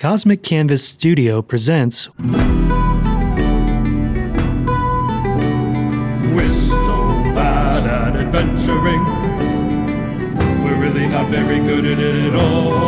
Cosmic Canvas Studio presents We're so bad at adventuring. We're really not very good at it at all.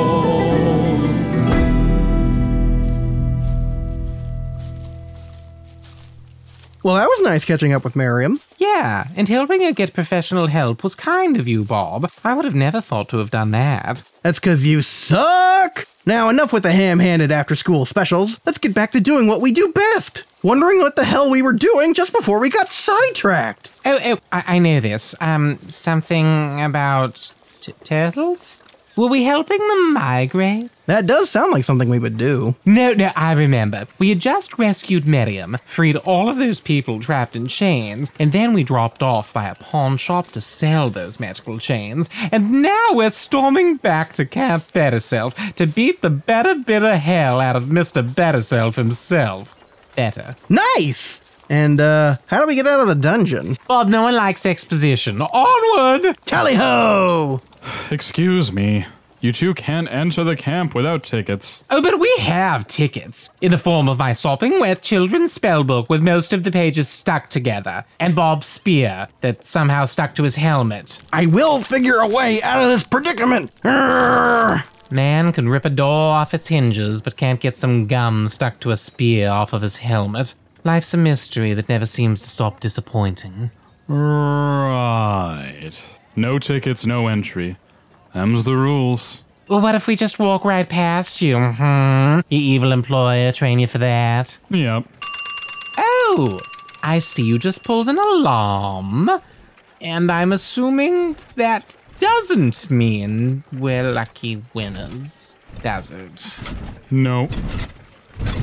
Well, that was nice catching up with Miriam. Yeah, and helping her get professional help was kind of you, Bob. I would have never thought to have done that. That's because you suck! Now, enough with the ham handed after school specials. Let's get back to doing what we do best wondering what the hell we were doing just before we got sidetracked. Oh, oh, I, I know this. Um, something about t- turtles? Were we helping them migrate? That does sound like something we would do. No, no, I remember. We had just rescued Miriam, freed all of those people trapped in chains, and then we dropped off by a pawn shop to sell those magical chains. And now we're storming back to Camp Betterself to beat the better bit of hell out of Mr. Betterself himself. Better. Nice! And, uh, how do we get out of the dungeon? Bob, no one likes exposition. Onward! Tally ho! Excuse me. You two can't enter the camp without tickets. Oh, but we have tickets in the form of my sopping wet children's spellbook with most of the pages stuck together, and Bob's spear that somehow stuck to his helmet. I will figure a way out of this predicament. Urgh. Man can rip a door off its hinges, but can't get some gum stuck to a spear off of his helmet. Life's a mystery that never seems to stop disappointing. Right. No tickets, no entry. Them's the rules. Well, what if we just walk right past you? Hmm? You evil employer, train you for that. Yep. Oh, I see you just pulled an alarm. And I'm assuming that doesn't mean we're lucky winners, does it? No.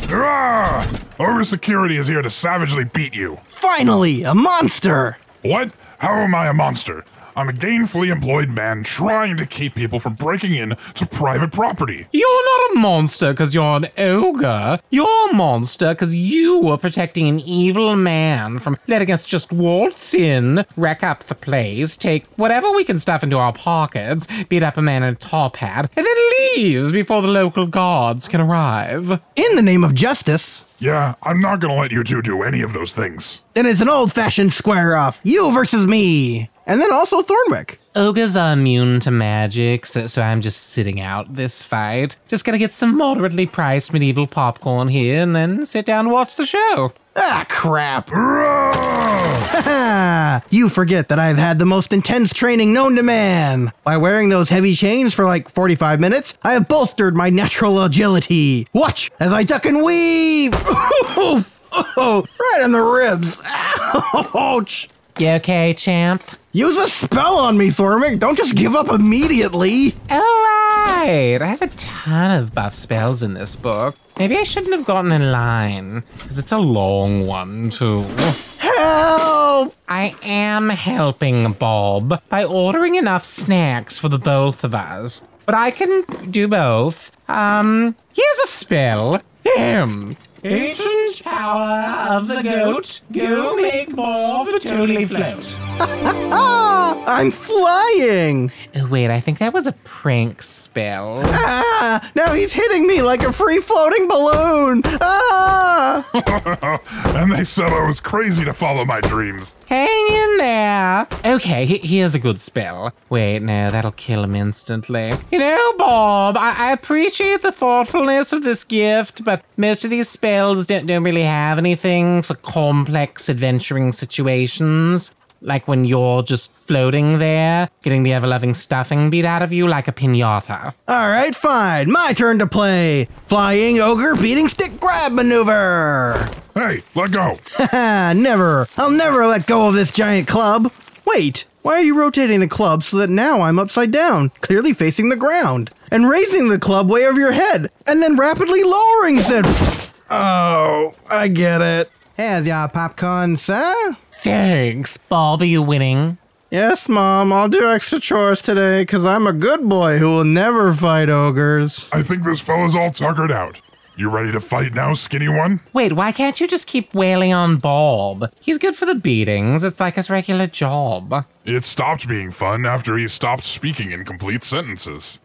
Hurrah! Over security is here to savagely beat you. Finally, a monster! What? How am I a monster? I'm a gainfully employed man trying to keep people from breaking in to private property. You're not a monster because you're an ogre. You're a monster because you were protecting an evil man from letting us just waltz in, wreck up the place, take whatever we can stuff into our pockets, beat up a man in a top hat, and then leave before the local guards can arrive. In the name of justice. Yeah, I'm not gonna let you two do any of those things. Then it's an old fashioned square off. You versus me. And then also Thornwick. Are immune to magic, so, so I'm just sitting out this fight. Just gonna get some moderately priced medieval popcorn here and then sit down and watch the show. Ah, crap. You forget that I've had the most intense training known to man. By wearing those heavy chains for like 45 minutes, I have bolstered my natural agility. Watch as I duck and weave. Oh, right in the ribs. Ouch. You okay, champ? Use a spell on me, Thornwick. Don't just give up immediately. Alright, I have a ton of buff spells in this book. Maybe I shouldn't have gotten in line, because it's a long one, too. Help! I am helping Bob by ordering enough snacks for the both of us. But I can do both. Um, here's a spell. Him. Ancient power of the goat. Go make Bob totally float. I'm flying. Oh, wait, I think that was a prank spell. Ah, now he's hitting me like a free floating balloon. Ah! and they said I was crazy to follow my dreams. Hang in there. Okay, he- here's a good spell. Wait, no, that'll kill him instantly. You know, Bob, I, I appreciate the thoughtfulness of this gift, but most of these spells don't, don't really have anything for complex adventuring situations. Like when you're just floating there, getting the ever loving stuffing beat out of you like a pinata. All right, fine. My turn to play. Flying ogre beating stick grab maneuver. Hey, let go. Haha, never. I'll never let go of this giant club. Wait, why are you rotating the club so that now I'm upside down, clearly facing the ground, and raising the club way over your head, and then rapidly lowering said. Oh, I get it. Here's your popcorn, sir. Thanks, Bob. Are you winning? Yes, Mom, I'll do extra chores today because I'm a good boy who will never fight ogres. I think this fella's all tuckered out. You ready to fight now, skinny one? Wait, why can't you just keep wailing on Bob? He's good for the beatings. It's like his regular job. It stopped being fun after he stopped speaking in complete sentences.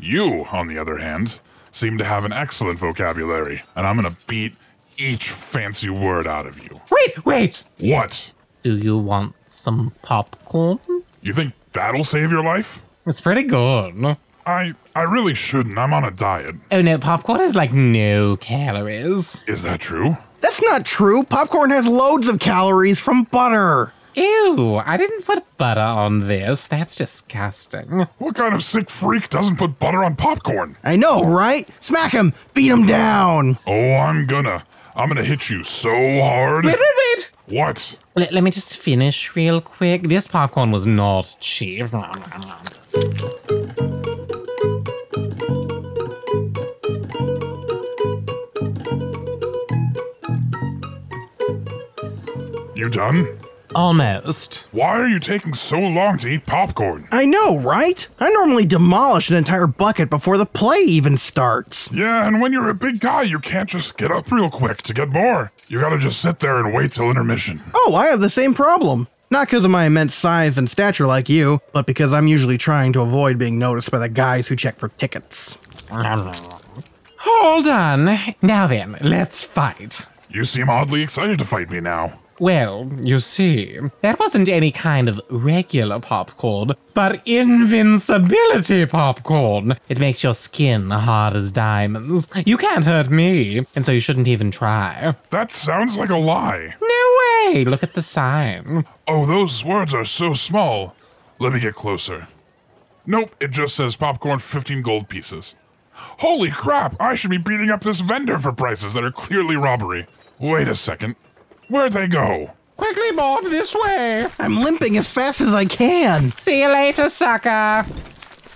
You, on the other hand, seem to have an excellent vocabulary, and I'm gonna beat each fancy word out of you. Wait, wait. What? Do you want some popcorn? You think that'll save your life? It's pretty good. I I really shouldn't. I'm on a diet. Oh no, popcorn has like no calories. Is that true? That's not true. Popcorn has loads of calories from butter. Ew, I didn't put butter on this. That's disgusting. What kind of sick freak doesn't put butter on popcorn? I know, right? Smack him, beat him down. Oh, I'm gonna. I'm gonna hit you so hard. Wait, wait, wait. What? Let, let me just finish real quick. This popcorn was not cheap. You done? Almost. Why are you taking so long to eat popcorn? I know, right? I normally demolish an entire bucket before the play even starts. Yeah, and when you're a big guy, you can't just get up real quick to get more. You gotta just sit there and wait till intermission. Oh, I have the same problem. Not because of my immense size and stature like you, but because I'm usually trying to avoid being noticed by the guys who check for tickets. Hold on. Now then, let's fight. You seem oddly excited to fight me now. Well, you see, that wasn't any kind of regular popcorn, but invincibility popcorn. It makes your skin hard as diamonds. You can't hurt me, and so you shouldn't even try. That sounds like a lie. No way! Look at the sign. Oh, those words are so small. Let me get closer. Nope, it just says popcorn 15 gold pieces. Holy crap, I should be beating up this vendor for prices that are clearly robbery. Wait a second. Where'd they go? Quickly, Bob, this way. I'm limping as fast as I can. See you later, sucker.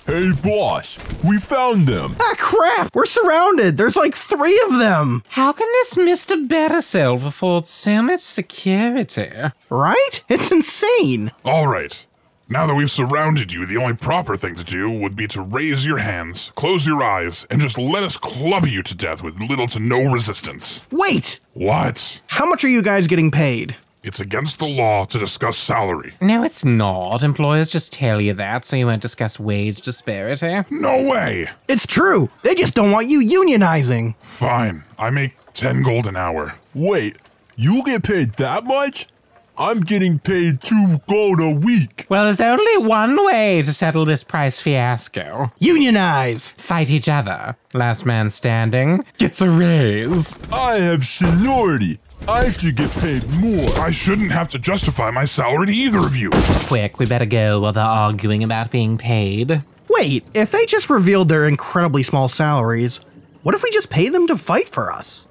Hey, boss, we found them. Ah, crap! We're surrounded. There's like three of them. How can this Mr. Betterself afford so much security? Right? It's insane. All right. Now that we've surrounded you, the only proper thing to do would be to raise your hands, close your eyes, and just let us club you to death with little to no resistance. Wait! What? How much are you guys getting paid? It's against the law to discuss salary. No, it's not. Employers just tell you that so you won't discuss wage disparity. No way! It's true. They just don't want you unionizing. Fine, I make 10 gold an hour. Wait, you get paid that much? I'm getting paid two gold a week. Well, there's only one way to settle this price fiasco Unionize. fight each other. Last man standing gets a raise. I have seniority. I should get paid more. I shouldn't have to justify my salary to either of you. Quick, we better go while they're arguing about being paid. Wait, if they just revealed their incredibly small salaries, what if we just pay them to fight for us?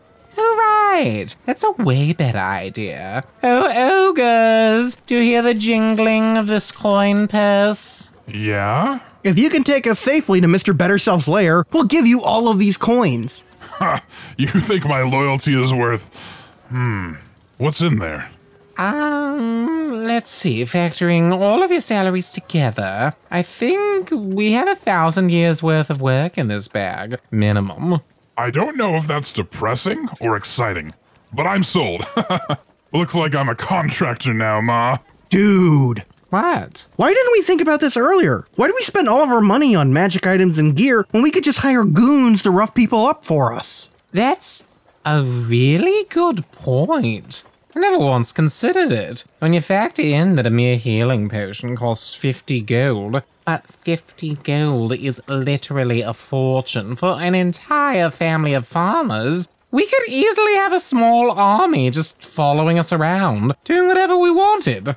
All right, that's a way better idea. Oh, ogres, do you hear the jingling of this coin purse? Yeah? If you can take us safely to Mr. Better Self's lair, we'll give you all of these coins. Ha! You think my loyalty is worth. Hmm. What's in there? Um, let's see, factoring all of your salaries together, I think we have a thousand years worth of work in this bag, minimum. I don't know if that's depressing or exciting, but I'm sold. Looks like I'm a contractor now, Ma. Dude, What? why didn't we think about this earlier? Why do we spend all of our money on magic items and gear when we could just hire goons to rough people up for us? That's a really good point. I never once considered it. When you factor in that a mere healing potion costs 50 gold, but 50 gold is literally a fortune for an entire family of farmers, we could easily have a small army just following us around, doing whatever we wanted.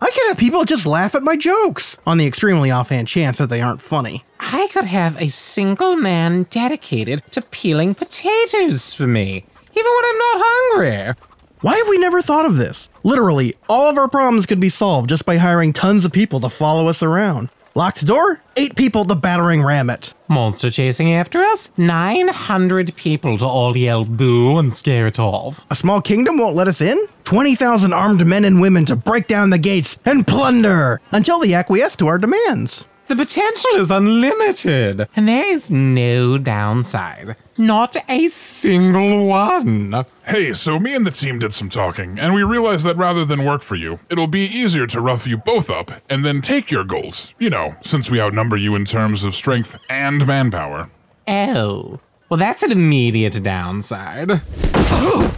I could have people just laugh at my jokes, on the extremely offhand chance that they aren't funny. I could have a single man dedicated to peeling potatoes for me, even when I'm not hungry. Why have we never thought of this? Literally, all of our problems could be solved just by hiring tons of people to follow us around. Locked door, eight people to battering ram it. Monster chasing after us? 900 people to all yell boo and scare it off. A small kingdom won't let us in? 20,000 armed men and women to break down the gates and plunder until they acquiesce to our demands. The potential is unlimited, and there is no downside. Not a single one. Hey, so me and the team did some talking, and we realized that rather than work for you, it'll be easier to rough you both up and then take your gold. You know, since we outnumber you in terms of strength and manpower. Oh. Well, that's an immediate downside. Ow!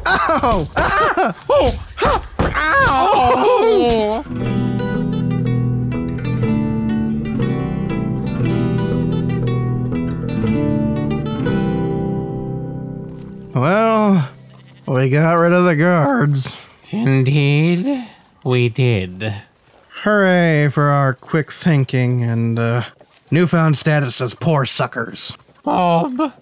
Ah! Ah! Oh! ha, ah! Ow! Oh! Oh. Well, we got rid of the guards. Indeed, we did. Hooray for our quick thinking and uh, newfound status as poor suckers. Bob,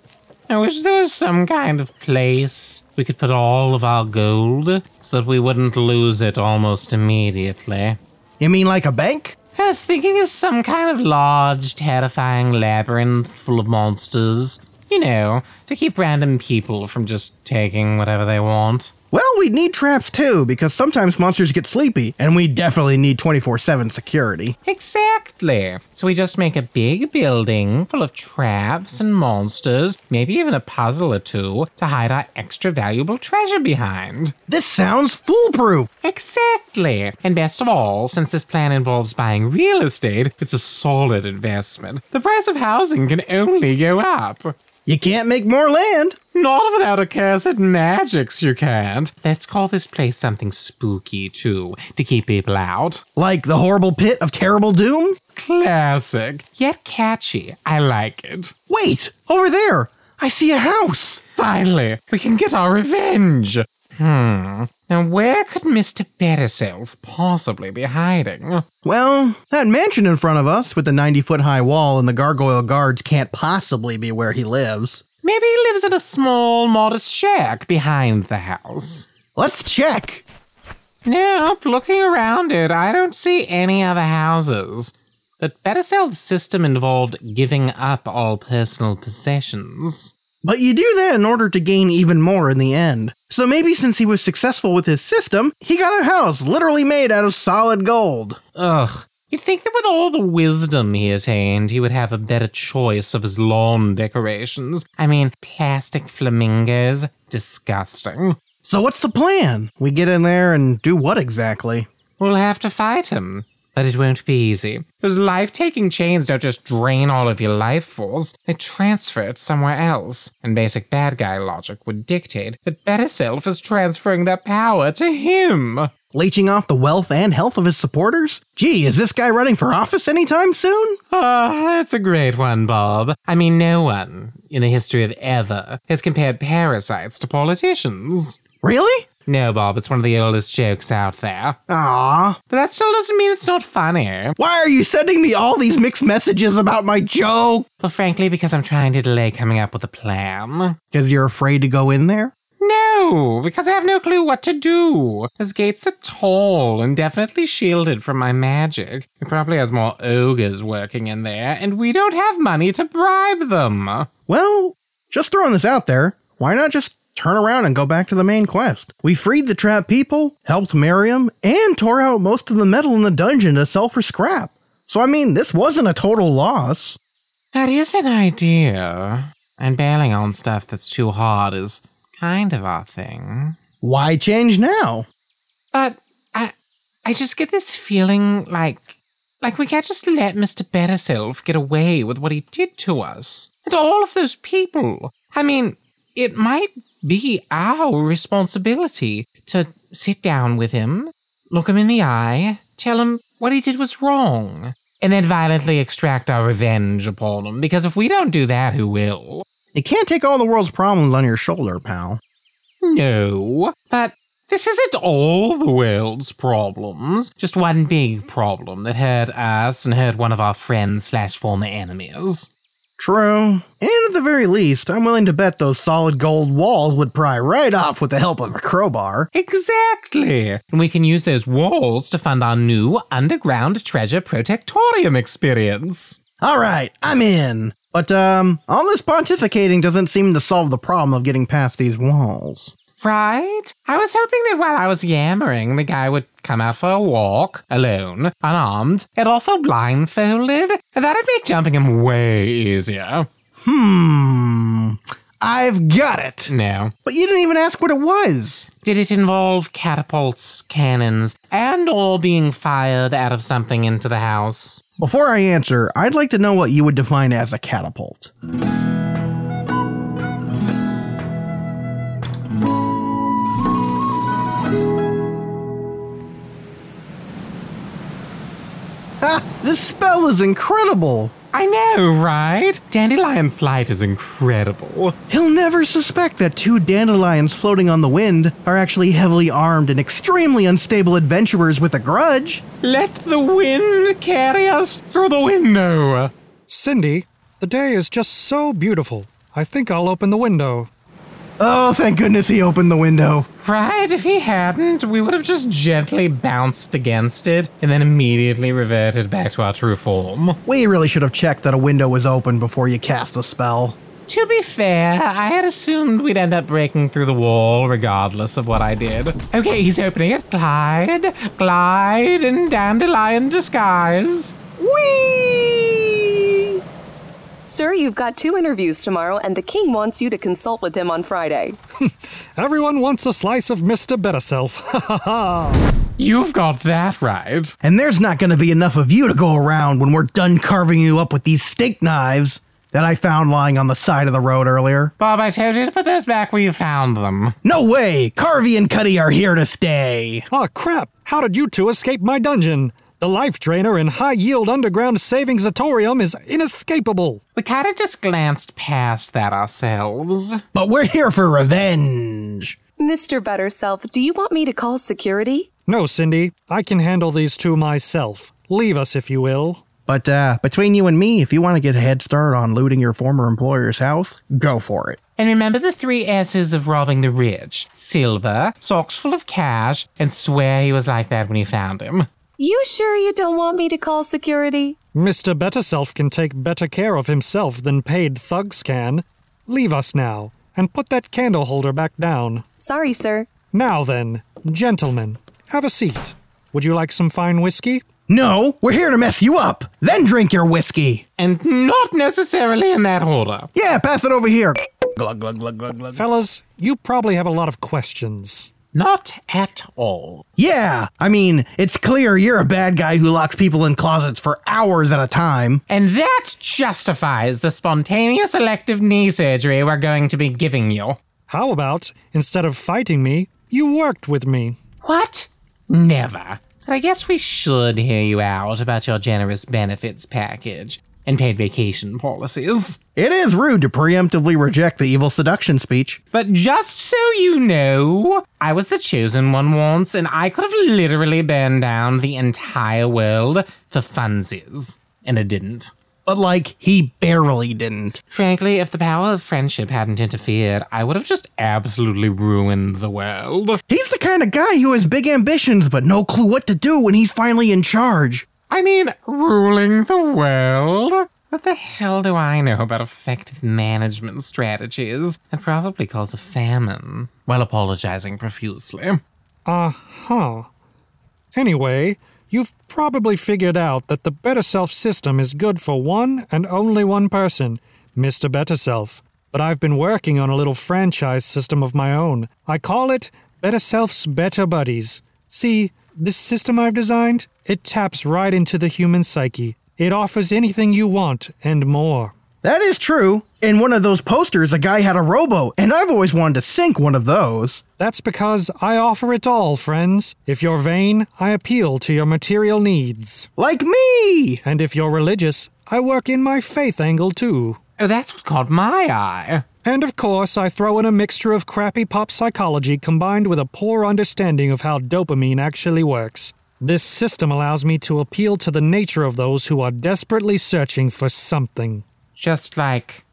I wish there was some kind of place we could put all of our gold so that we wouldn't lose it almost immediately. You mean like a bank? I was thinking of some kind of large, terrifying labyrinth full of monsters. You know, to keep random people from just taking whatever they want. Well, we need traps too, because sometimes monsters get sleepy, and we definitely need 24 7 security. Exactly. So we just make a big building full of traps and monsters, maybe even a puzzle or two to hide our extra valuable treasure behind. This sounds foolproof! Exactly. And best of all, since this plan involves buying real estate, it's a solid investment. The price of housing can only go up. You can't make more land! Not without a curse at magics, you can't. Let's call this place something spooky, too, to keep people out. Like the horrible pit of terrible doom? Classic, yet catchy. I like it. Wait! Over there! I see a house! Finally, we can get our revenge. Hmm. Now, where could Mr. Betterself possibly be hiding? Well, that mansion in front of us with the 90 foot high wall and the gargoyle guards can't possibly be where he lives. Maybe he lives in a small, modest shack behind the house. Let's check! Nope, looking around it, I don't see any other houses. But Betterself's system involved giving up all personal possessions. But you do that in order to gain even more in the end. So maybe since he was successful with his system, he got a house literally made out of solid gold. Ugh. You'd think that with all the wisdom he attained, he would have a better choice of his lawn decorations. I mean, plastic flamingos. Disgusting. So what's the plan? We get in there and do what exactly? We'll have to fight him. But it won't be easy. Those life taking chains don't just drain all of your life force, they transfer it somewhere else. And basic bad guy logic would dictate that Better Self is transferring that power to him. Leeching off the wealth and health of his supporters? Gee, is this guy running for office anytime soon? Ah, that's a great one, Bob. I mean, no one in the history of ever has compared parasites to politicians. Really? No, Bob, it's one of the oldest jokes out there. Ah. But that still doesn't mean it's not funny. Why are you sending me all these mixed messages about my joke? Well, frankly, because I'm trying to delay coming up with a plan. Because you're afraid to go in there? No, because I have no clue what to do. His gates are tall and definitely shielded from my magic. He probably has more ogres working in there, and we don't have money to bribe them. Well, just throwing this out there, why not just turn around and go back to the main quest? We freed the trapped people, helped Miriam, and tore out most of the metal in the dungeon to sell for scrap. So, I mean, this wasn't a total loss. That is an idea. And bailing on stuff that's too hard is kind of our thing. Why change now? But I I just get this feeling like like we can't just let Mr. Betterself get away with what he did to us. And all of those people. I mean, it might be our responsibility to sit down with him, look him in the eye, tell him what he did was wrong, and then violently extract our revenge upon him. Because if we don't do that, who will? You can't take all the world's problems on your shoulder, pal. No, but this isn't all the world's problems. Just one big problem that hurt us and hurt one of our friends slash former enemies. True. And at the very least, I'm willing to bet those solid gold walls would pry right off with the help of a crowbar. Exactly. And we can use those walls to fund our new underground treasure protectorium experience. All right, I'm in. But, um, all this pontificating doesn't seem to solve the problem of getting past these walls. Right? I was hoping that while I was yammering, the guy would come out for a walk, alone, unarmed, and also blindfolded. And that'd make jumping him way easier. Hmm. I've got it. No. But you didn't even ask what it was. Did it involve catapults, cannons, and all being fired out of something into the house? Before I answer, I'd like to know what you would define as a catapult. This spell is incredible! I know, right? Dandelion flight is incredible. He'll never suspect that two dandelions floating on the wind are actually heavily armed and extremely unstable adventurers with a grudge. Let the wind carry us through the window. Cindy, the day is just so beautiful. I think I'll open the window. Oh, thank goodness he opened the window. Right, if he hadn't, we would have just gently bounced against it and then immediately reverted back to our true form. We really should have checked that a window was open before you cast a spell. To be fair, I had assumed we'd end up breaking through the wall regardless of what I did. Okay, he's opening it. Glide, glide in dandelion disguise. Whee! Sir, you've got two interviews tomorrow, and the king wants you to consult with him on Friday. Everyone wants a slice of Mr. Better Self. Ha ha ha. You've got that right. And there's not going to be enough of you to go around when we're done carving you up with these steak knives that I found lying on the side of the road earlier. Bob, I told you to put those back where you found them. No way! Carvey and Cuddy are here to stay! Aw, crap! How did you two escape my dungeon? The life drainer in high yield underground savings atorium is inescapable. We kind of just glanced past that ourselves. But we're here for revenge! Mr. Better Self, do you want me to call security? No, Cindy, I can handle these two myself. Leave us, if you will. But uh, between you and me, if you want to get a head start on looting your former employer's house, go for it. And remember the three S's of robbing the rich silver, socks full of cash, and swear he was like that when you found him. You sure you don't want me to call security? Mr. Better Self can take better care of himself than paid thugs can. Leave us now, and put that candle holder back down. Sorry, sir. Now then, gentlemen, have a seat. Would you like some fine whiskey? No, we're here to mess you up. Then drink your whiskey. And not necessarily in that order. Yeah, pass it over here. Glug, glug, glug, glug, glug. Fellas, you probably have a lot of questions. Not at all. Yeah, I mean, it's clear you're a bad guy who locks people in closets for hours at a time. And that justifies the spontaneous elective knee surgery we're going to be giving you. How about, instead of fighting me, you worked with me? What? Never. But I guess we should hear you out about your generous benefits package and paid vacation policies. It is rude to preemptively reject the evil seduction speech. But just so you know, I was the chosen one once, and I could have literally burned down the entire world for funsies. And it didn't. But, like, he barely didn't. Frankly, if the power of friendship hadn't interfered, I would have just absolutely ruined the world. He's the kind of guy who has big ambitions but no clue what to do when he's finally in charge. I mean, ruling the world? What the hell do I know about effective management strategies? That probably cause a famine, while apologizing profusely. Uh huh. Anyway, you've probably figured out that the Better Self system is good for one and only one person, Mr. Better Self. But I've been working on a little franchise system of my own. I call it Better Self's Better Buddies. See, this system I've designed, it taps right into the human psyche. It offers anything you want and more. That is true. In one of those posters, a guy had a robo, and I've always wanted to sink one of those. That's because I offer it all, friends. If you're vain, I appeal to your material needs. Like me! And if you're religious, I work in my faith angle too. Oh, that's what caught my eye. And of course, I throw in a mixture of crappy pop psychology combined with a poor understanding of how dopamine actually works. This system allows me to appeal to the nature of those who are desperately searching for something. just like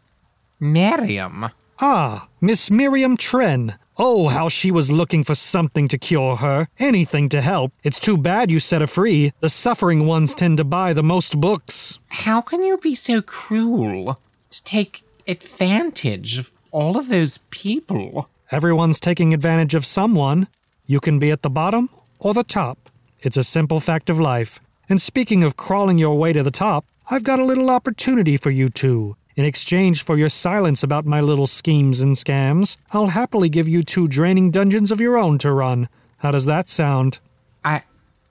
Miriam. Ah, Miss Miriam Tren. Oh, how she was looking for something to cure her, anything to help. It's too bad you set her free. The suffering ones tend to buy the most books. How can you be so cruel to take advantage of all of those people? Everyone's taking advantage of someone. You can be at the bottom or the top. It's a simple fact of life. And speaking of crawling your way to the top, I've got a little opportunity for you two. In exchange for your silence about my little schemes and scams, I'll happily give you two draining dungeons of your own to run. How does that sound? I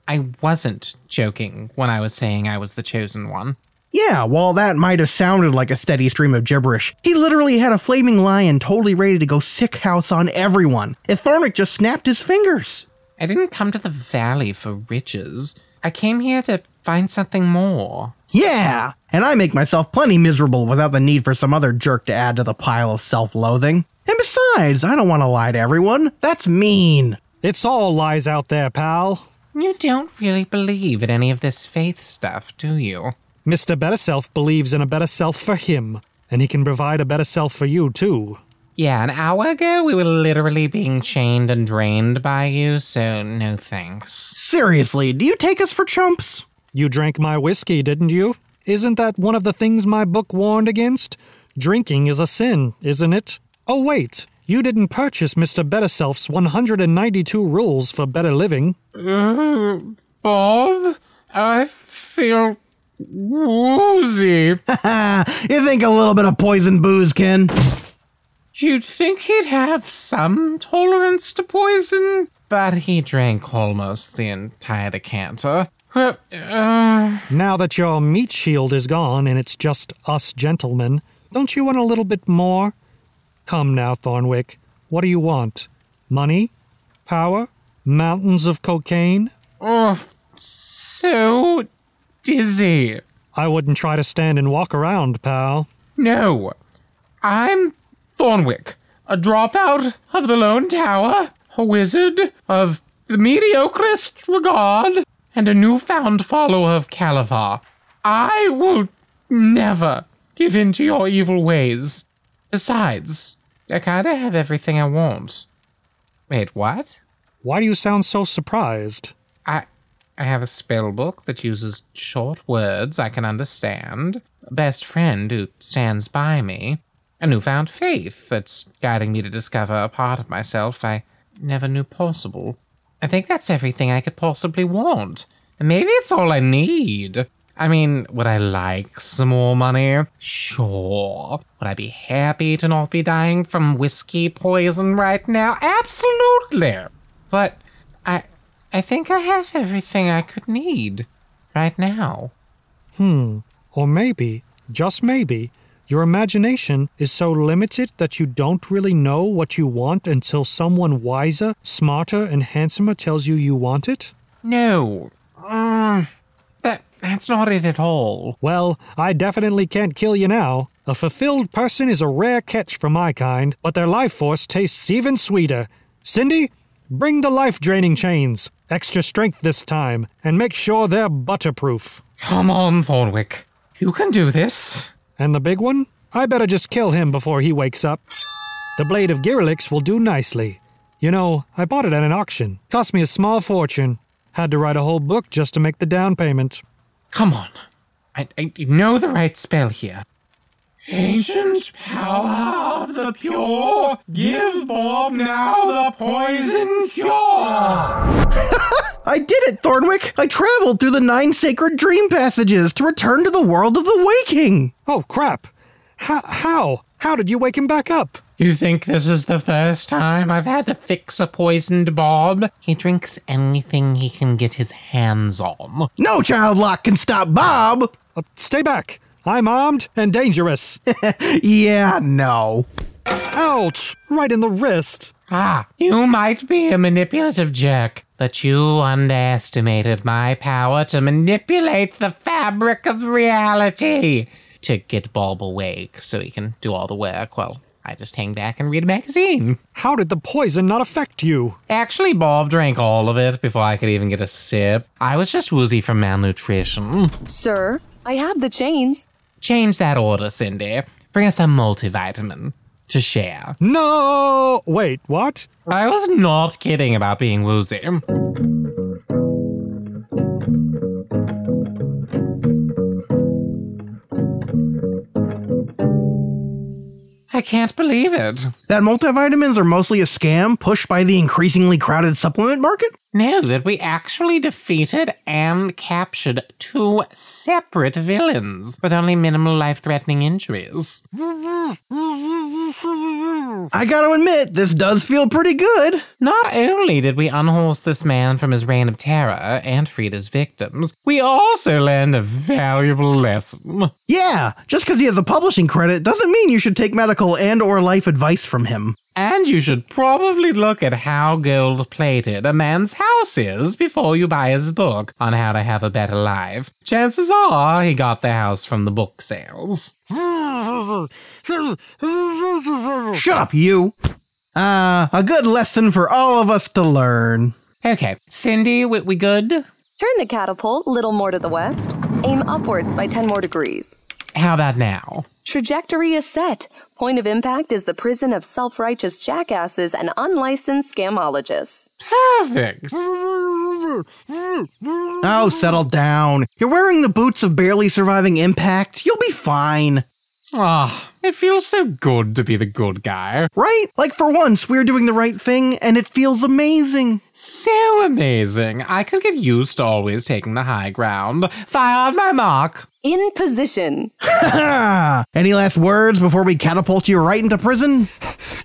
I wasn't joking when I was saying I was the chosen one. Yeah, while that might have sounded like a steady stream of gibberish, he literally had a flaming lion totally ready to go sick house on everyone if Thornwick just snapped his fingers. I didn't come to the valley for riches. I came here to find something more. Yeah, and I make myself plenty miserable without the need for some other jerk to add to the pile of self loathing. And besides, I don't want to lie to everyone. That's mean. It's all lies out there, pal. You don't really believe in any of this faith stuff, do you? Mr. Better Self believes in a better self for him, and he can provide a better self for you, too. Yeah, an hour ago we were literally being chained and drained by you, so no thanks. Seriously, do you take us for chumps? You drank my whiskey, didn't you? Isn't that one of the things my book warned against? Drinking is a sin, isn't it? Oh, wait. You didn't purchase Mr. Better Self's 192 rules for better living. Uh, Bob, I feel woozy. you think a little bit of poison booze, can? You'd think he'd have some tolerance to poison, but he drank almost the entire decanter. Uh, uh, Now that your meat shield is gone and it's just us gentlemen, don't you want a little bit more? Come now, Thornwick. What do you want? Money? Power? Mountains of cocaine? oh, so dizzy. I wouldn't try to stand and walk around, pal. No, I'm Thornwick, a dropout of the Lone Tower, a wizard of the mediocrist regard, and a newfound follower of Calavar. I will never give in to your evil ways. Besides, I kinda have everything I want. Wait, what? Why do you sound so surprised? I have a spell book that uses short words I can understand, a best friend who stands by me, a newfound faith that's guiding me to discover a part of myself I never knew possible. I think that's everything I could possibly want. Maybe it's all I need. I mean, would I like some more money? Sure. Would I be happy to not be dying from whiskey poison right now? Absolutely. But I I think I have everything I could need right now. Hmm. Or maybe, just maybe, your imagination is so limited that you don't really know what you want until someone wiser, smarter, and handsomer tells you you want it? No. Mm, that that's not it at all. Well, I definitely can't kill you now. A fulfilled person is a rare catch for my kind, but their life force tastes even sweeter. Cindy, bring the life draining chains. Extra strength this time, and make sure they're butterproof. Come on, Thornwick. You can do this. And the big one? I better just kill him before he wakes up. The blade of Girilix will do nicely. You know, I bought it at an auction. Cost me a small fortune. Had to write a whole book just to make the down payment. Come on. I, I know the right spell here. Ancient power of the pure, give Bob now the poison cure. I did it, Thornwick! I traveled through the nine sacred dream passages to return to the world of the waking! Oh, crap. How? How? How did you wake him back up? You think this is the first time I've had to fix a poisoned Bob? He drinks anything he can get his hands on. No child lock can stop Bob! Uh, stay back. I'm armed and dangerous. yeah, no. Ouch! Right in the wrist. Ah, you might be a manipulative jerk, but you underestimated my power to manipulate the fabric of reality to get Bob awake so he can do all the work while I just hang back and read a magazine. How did the poison not affect you? Actually, Bob drank all of it before I could even get a sip. I was just woozy from malnutrition. Sir, I have the chains. Change that order, Cindy. Bring us some multivitamin to share. No! Wait, what? I was not kidding about being woozy. I can't believe it. That multivitamins are mostly a scam pushed by the increasingly crowded supplement market? No, that we actually defeated and captured two separate villains with only minimal life threatening injuries. I gotta admit, this does feel pretty good. Not only did we unhorse this man from his reign of terror and freed his victims, we also learned a valuable lesson. Yeah, just because he has a publishing credit doesn't mean you should take medical and or life advice from him. And you should probably look at how gold plated a man's house is before you buy his book on how to have a better life. Chances are he got the house from the book sales. Shut up, you. Ah, a good lesson for all of us to learn. Okay, Cindy, we, we good? Turn the catapult a little more to the west. Aim upwards by 10 more degrees. How about now? Trajectory is set. Point of impact is the prison of self righteous jackasses and unlicensed scamologists. Perfect. Oh, settle down. You're wearing the boots of barely surviving impact. You'll be fine. Ah, it feels so good to be the good guy. Right? Like for once, we're doing the right thing and it feels amazing. So amazing. I could get used to always taking the high ground. Fire on my mark. In position. Any last words before we catapult you right into prison?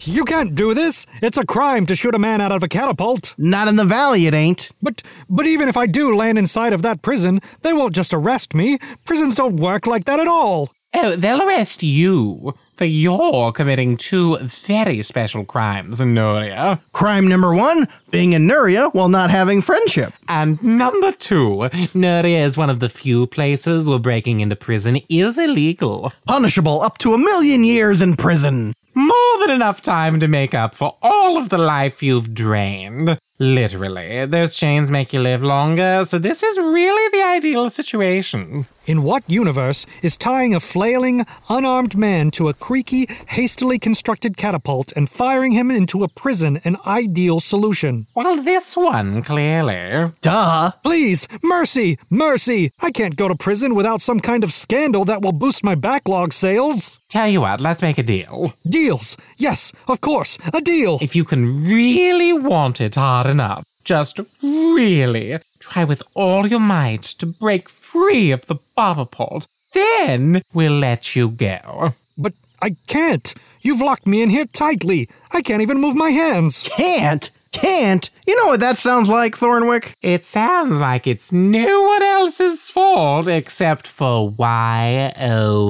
You can't do this. It's a crime to shoot a man out of a catapult. Not in the valley, it ain't. But but even if I do land inside of that prison, they won't just arrest me. Prisons don't work like that at all. Oh, they'll arrest you for you're committing two very special crimes, Nuria. Crime number one being in Nuria while not having friendship. And number two, Nuria is one of the few places where breaking into prison is illegal. Punishable up to a million years in prison. More than enough time to make up for all of the life you've drained. Literally, those chains make you live longer, so this is really the ideal situation. In what universe is tying a flailing, unarmed man to a creaky, hastily constructed catapult and firing him into a prison an ideal solution? Well, this one, clearly. Duh. Please, mercy, mercy! I can't go to prison without some kind of scandal that will boost my backlog sales. Tell you what, let's make a deal. deal. Deals! Yes, of course, a deal! If you can really want it hard enough, just really try with all your might to break free of the barber pod, then we'll let you go. But I can't. You've locked me in here tightly. I can't even move my hands. Can't? Can't? You know what that sounds like, Thornwick? It sounds like it's no one else's fault except for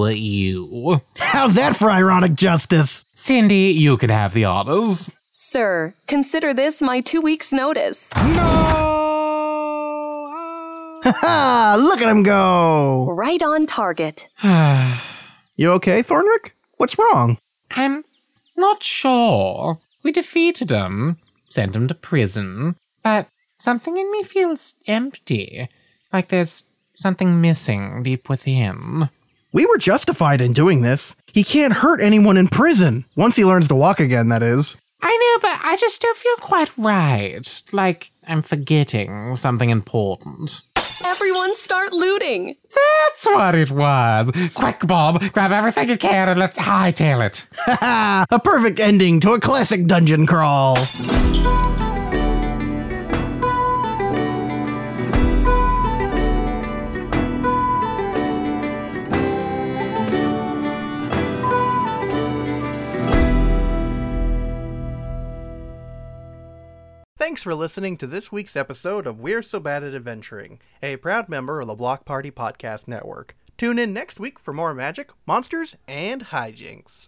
YOU. How's that for ironic justice? Cindy, you can have the honors. Sir, consider this my two weeks' notice. Ha! Look at him go! Right on target. You okay, Thornwick? What's wrong? I'm not sure. We defeated him, sent him to prison, but something in me feels empty. Like there's something missing deep within. We were justified in doing this. He can't hurt anyone in prison. Once he learns to walk again, that is. I know, but I just don't feel quite right. Like I'm forgetting something important. Everyone start looting. That's what it was. Quick, Bob, grab everything you can and let's hightail it. a perfect ending to a classic dungeon crawl. For listening to this week's episode of We're So Bad at Adventuring, a proud member of the Block Party Podcast Network. Tune in next week for more magic, monsters, and hijinks.